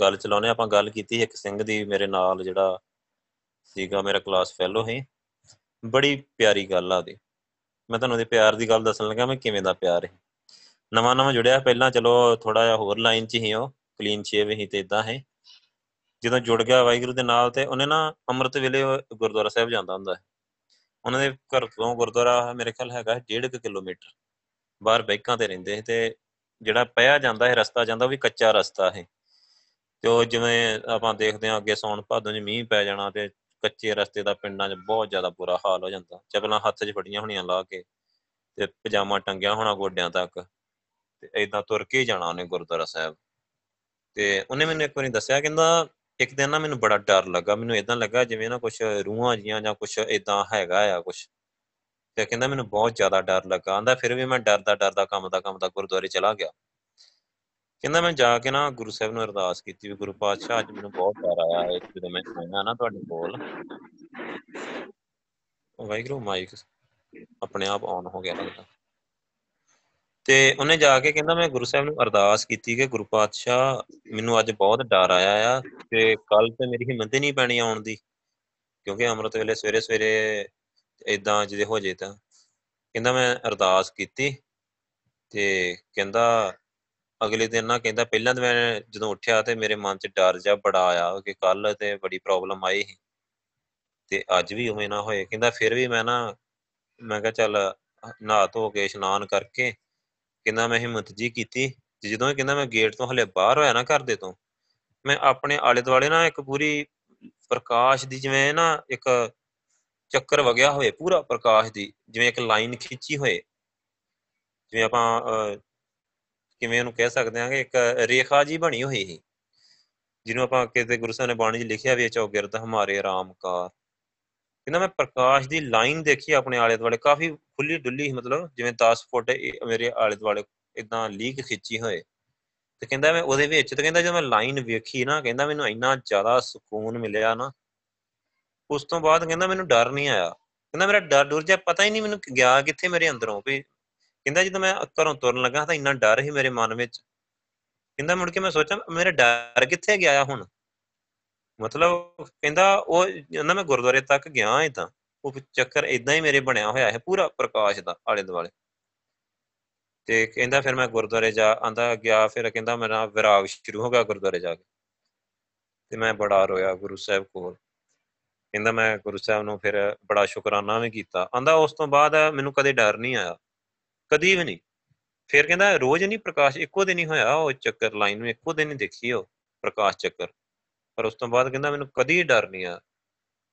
ਗੱਲ ਚਲਾਉਨੇ ਆਪਾਂ ਗੱਲ ਕੀਤੀ ਇੱਕ ਸਿੰਘ ਦੀ ਮੇਰੇ ਨਾਲ ਜਿਹੜਾ ਸੀਗਾ ਮੇਰਾ ਕਲਾਸ ਫੈਲੋ ਹੈ ਬੜੀ ਪਿਆਰੀ ਗੱਲ ਆ ਉਹਦੀ। ਮੈਂ ਤੁਹਾਨੂੰ ਉਹਦੇ ਪਿਆਰ ਦੀ ਗੱਲ ਦੱਸਣ ਲੱਗਾ ਮੈਂ ਕਿਵੇਂ ਦਾ ਪਿਆਰ ਹੈ ਨਵਾਂ ਨਵਾਂ ਜੁੜਿਆ, ਪਹਿਲਾਂ ਚਲੋ ਥੋੜਾ ਜਿਹਾ ਹੋਰ ਲਾਈਨ 'ਚ ਹੀ ਉਹ ਕਲੀਨ ਸ਼ੇਵ ਹੀ ਤੇ ਇਦਾਂ ਹੈ ਜਦੋਂ ਜੁੜ ਗਿਆ ਵਾਹਿਗੁਰੂ ਦੇ ਨਾਲ ਤੇ ਉਹਨੇ ਨਾ ਅੰਮ੍ਰਿਤ ਵੇਲੇ ਗੁਰਦੁਆਰਾ ਸਾਹਿਬ ਜਾਂਦਾ ਹੁੰਦਾ ਹੈ ਉਹਨਾਂ ਦੇ ਘਰ ਤੋਂ ਗੁਰਦੁਆਰਾ ਮੇਰੇ ਖਿਆਲ ਹੈਗਾ 1.5 ਕਿਲੋਮੀਟਰ। ਬਾਹਰ ਬੈਕਾਂ ਤੇ ਰਹਿੰਦੇ ਸੀ ਤੇ ਜਿਹੜਾ ਪਿਆ ਜਾਂਦਾ ਹੈ ਰਸਤਾ ਜਾਂਦਾ ਉਹ ਵੀ ਕੱਚਾ ਰਸਤਾ ਹੈ ਤੇ ਉਹ ਜਿਵੇਂ ਆਪਾਂ ਦੇਖਦੇ ਹਾਂ ਅੱਗੇ ਸੌਣ ਭਾਦੋਂ 'ਚ ਮੀਂਹ ਪੈ ਜਾਣਾ ਤੇ ਕੱਚੇ ਰਸਤੇ ਦਾ ਪਿੰਡਾਂ 'ਚ ਬਹੁਤ ਜ਼ਿਆਦਾ ਬੁਰਾ ਹਾਲ ਹੋ ਜਾਂਦਾ। ਚੱਪਲਾਂ ਹੱਥ 'ਚ ਫੜੀਆਂ ਹੋਣੀਆਂ ਲਾ ਕੇ ਤੇ ਪਜਾਮਾ ਟੰਗਿਆ ਹੋਣਾ ਗੋਡਿਆਂ ਤੱਕ ਤੇ ਐਦਾਂ ਤੁਰ ਕੇ ਜਾਣਾ ਉਹਨੇ ਗੁਰਦੁਆਰਾ ਸਾਹਿਬ। ਤੇ ਉਹਨੇ ਮੈਨੂੰ ਇੱਕ ਵਾਰੀ ਦੱਸਿਆ, ਕਹਿੰਦਾ ਇੱਕ ਦਿਨ ਨਾ ਮੈਨੂੰ ਬੜਾ ਡਰ ਲੱਗਾ, ਮੈਨੂੰ ਇਦਾਂ ਲੱਗਾ ਜਿਵੇਂ ਨਾ ਕੁਝ ਰੂਹਾਂ ਜੀਆਂ ਜਾਂ ਕੁਝ ਇਦਾਂ ਹੈਗਾ ਆ ਕੁਝ ਤੇ ਕਹਿੰਦਾ ਮੈਨੂੰ ਬਹੁਤ ਜ਼ਿਆਦਾ ਡਰ ਲੱਗਾ, ਆਂਦਾ ਫਿਰ ਵੀ ਮੈਂ ਡਰਦਾ ਡਰਦਾ ਕੰਮ ਦਾ ਕੰਮ ਦਾ ਗੁਰਦੁਆਰੇ ਚਲਾ ਗਿਆ। ਕਹਿੰਦਾ ਮੈਂ ਜਾ ਕੇ ਨਾ ਗੁਰੂ ਸਾਹਿਬ ਨੂੰ ਅਰਦਾਸ ਕੀਤੀ ਵੀ ਗੁਰੂ ਪਾਤਸ਼ਾਹ ਅੱਜ ਮੈਨੂੰ ਬਹੁਤ ਡਰ ਆਇਆ ਹੈ ਜਦੋਂ ਮੈਂ ਸੁਣਿਆ ਨਾ ਤੁਹਾਡੇ ਕੋਲ। ਵਾਹਿਗੁਰੂ ਮਾਈਕ ਆਪਣੇ ਆਪ ਆਨ ਹੋ ਗਿਆ ਲੱਗਦਾ। ਤੇ ਉਹਨੇ ਜਾ ਕੇ ਕਹਿੰਦਾ ਮੈਂ ਗੁਰੂ ਸਾਹਿਬ ਨੂੰ ਅਰਦਾਸ ਕੀਤੀ ਕਿ ਗੁਰੂ ਪਾਤਸ਼ਾਹ ਮੈਨੂੰ ਅੱਜ ਬਹੁਤ ਡਰ ਆਇਆ ਆ ਤੇ ਕੱਲ ਤੇ ਮੇਰੀ ਹਿੰਮਤ ਹੀ ਨਹੀਂ ਪੈਣੀ ਆਉਣ ਦੀ, ਕਿਉਂਕਿ ਅੰਮ੍ਰਿਤ ਵੇਲੇ ਸਵੇਰੇ ਸਵੇਰੇ ਇਦਾਂ ਜਿਹਦੇ ਹੋ ਜੇ ਤਾਂ। ਕਹਿੰਦਾ ਮੈਂ ਅਰਦਾਸ ਕੀਤੀ ਤੇ ਕਹਿੰਦਾ ਅਗਲੇ ਦਿਨ ਨਾ ਕਹਿੰਦਾ ਪਹਿਲਾਂ ਤਾਂ ਮੈਂ ਜਦੋਂ ਉੱਠਿਆ ਤੇ ਮੇਰੇ ਮਨ 'ਚ ਡਰ ਜਾ ਬੜਾ ਆਇਆ ਕਿ ਕੱਲ ਤੇ ਬੜੀ ਪ੍ਰੋਬਲਮ ਆਈ ਸੀ। ਤੇ ਅੱਜ ਵੀ ਉਵੇਂ ਨਾ ਹੋਏ। ਕਹਿੰਦਾ ਫਿਰ ਵੀ ਮੈਂ ਨਾ, ਮੈਂ ਕਿਹਾ ਚੱਲ ਨਹਾ ਧੋ ਕੇ ਇਸ਼ਨਾਨ ਕਰਕੇ ਕਹਿੰਦਾ ਮੈਂ ਹਿੰਮਤ ਜੀ ਕੀਤੀ ਤੇ ਜਦੋਂ ਇਹ ਕਹਿੰਦਾ ਮੈਂ ਗੇਟ ਤੋਂ ਹਲੇ ਬਾਹਰ ਹੋਇਆ ਨਾ ਘਰ ਦੇ ਤੋਂ, ਮੈਂ ਆਪਣੇ ਆਲੇ ਦੁਆਲੇ ਨਾ ਇੱਕ ਪੂਰੀ ਪ੍ਰਕਾਸ਼ ਦੀ ਜਿਵੇਂ ਨਾ ਇੱਕ ਚੱਕਰ ਵਗਿਆ ਹੋਏ, ਪੂਰਾ ਪ੍ਰਕਾਸ਼ ਦੀ ਜਿਵੇਂ ਇੱਕ ਲਾਈਨ ਖਿੱਚੀ ਹੋਏ। ਜਿਵੇਂ ਆਪਾਂ ਕਿਵੇਂ ਉਹਨੂੰ ਕਹਿ ਸਕਦੇ ਹਾਂ ਕਿ ਇੱਕ ਰੇਖਾ ਜੀ ਬਣੀ ਹੋਈ ਸੀ। ਜਿਹਨੂੰ ਆਪਾਂ ਕਿਤੇ ਗੁਰੂ ਸਾਹਿਬ ਨੇ ਬਾਣੀ 'ਚ ਲਿਖਿਆ ਵੀ ਚੌਗਿਰਦ ਹਮਾਰੇ ਆਰਾਮ ਕਾ। ਕਹਿੰਦਾ ਮੈਂ ਪ੍ਰਕਾਸ਼ ਦੀ ਲਾਈਨ ਦੇਖੀ ਆਪਣੇ ਆਲੇ ਦੁਆਲੇ, ਕਾਫੀ ਖੁੱਲੀ ਡੁੱਲੀ ਮਤਲਬ, ਜਿਵੇਂ 10 ਫੁੱਟ ਮੇਰੇ ਆਲੇ ਦੁਆਲੇ ਇਦਾਂ ਲੀਕ ਖਿੱਚੀ ਹੋਏ। ਤੇ ਕਹਿੰਦਾ ਮੈਂ ਉਹਦੇ ਵਿੱਚ, ਤੇ ਕਹਿੰਦਾ ਜਦੋਂ ਮੈਂ ਲਾਈਨ ਵੇਖੀ ਨਾ, ਕਹਿੰਦਾ ਮੈਨੂੰ ਇੰਨਾ ਜ਼ਿਆਦਾ ਸਕੂਨ ਮਿਲਿਆ ਨਾ। ਉਸ ਤੋਂ ਬਾਅਦ ਕਹਿੰਦਾ ਮੈਨੂੰ ਡਰ ਨਹੀਂ ਆਇਆ। ਕਹਿੰਦਾ ਮੇਰਾ ਡਰ ਡੁਰ ਜਾ ਪਤਾ ਹੀ ਨਹੀਂ ਮੈਨੂੰ ਗਿਆ ਕਿੱਥੇ ਮੇਰੇ ਅੰਦਰੋਂ ਵੀ ਕਹਿੰਦਾ ਜਦੋਂ ਮੈਂ ਘਰੋਂ ਤੁਰਨ ਲੱਗਾ ਤਾਂ ਇੰਨਾ ਡਰ ਸੀ ਮੇਰੇ ਮਨ ਵਿੱਚ। ਕਹਿੰਦਾ ਮੁੜ ਕੇ ਮੈਂ ਸੋਚਾਂ ਮੇਰਾ ਡਰ ਕਿੱਥੇ ਗਿਆ ਹੁਣ? ਮਤਲਬ ਕਹਿੰਦਾ ਉਹ ਕਹਿੰਦਾ ਮੈਂ ਗੁਰਦੁਆਰੇ ਤੱਕ ਗਿਆ ਹਾਂ ਤਾਂ, ਉਹ ਚੱਕਰ ਇਦਾਂ ਹੀ ਮੇਰੇ ਬਣਿਆ ਹੋਇਆ ਹੈ ਪੂਰਾ ਪ੍ਰਕਾਸ਼ ਦਾ ਆਲੇ ਦੁਆਲੇ ਤੇ ਕਹਿੰਦਾ ਫਿਰ ਮੈਂ ਗੁਰਦੁਆਰੇ ਜਾ ਆਂਦਾ, ਗਿਆ ਫਿਰ ਕਹਿੰਦਾ ਮੇਰਾ ਵਿਰਾਗ ਸ਼ੁਰੂ ਹੋ ਗਿਆ ਗੁਰਦੁਆਰੇ ਜਾ ਕੇ। ਤੇ ਮੈਂ ਬੜਾ ਰੋਇਆ ਗੁਰੂ ਸਾਹਿਬ ਕੋਲ। ਕਹਿੰਦਾ ਮੈਂ ਗੁਰੂ ਸਾਹਿਬ ਨੂੰ ਫਿਰ ਬੜਾ ਸ਼ੁਕਰਾਨਾ ਵੀ ਕੀਤਾ। ਆਂਦਾ ਉਸ ਤੋਂ ਬਾਅਦ ਮੈਨੂੰ ਕਦੇ ਡਰ ਨਹੀਂ ਆਇਆ। ਕਦੀ ਵੀ ਨਹੀਂ। ਫਿਰ ਕਹਿੰਦਾ, ਰੋਜ਼ ਨਹੀਂ ਪ੍ਰਕਾਸ਼, ਇੱਕੋ ਦਿਨ ਹੀ ਹੋਇਆ ਉਹ ਚੱਕਰ, ਲਾਈਨ ਨੂੰ ਇੱਕੋ ਦਿਨ ਹੀ ਦੇਖੀ ਉਹ ਪ੍ਰਕਾਸ਼ ਚੱਕਰ। ਪਰ ਉਸ ਤੋਂ ਬਾਅਦ ਕਹਿੰਦਾ, ਮੈਨੂੰ ਕਦੀ ਡਰ ਨਹੀਂ ਆ।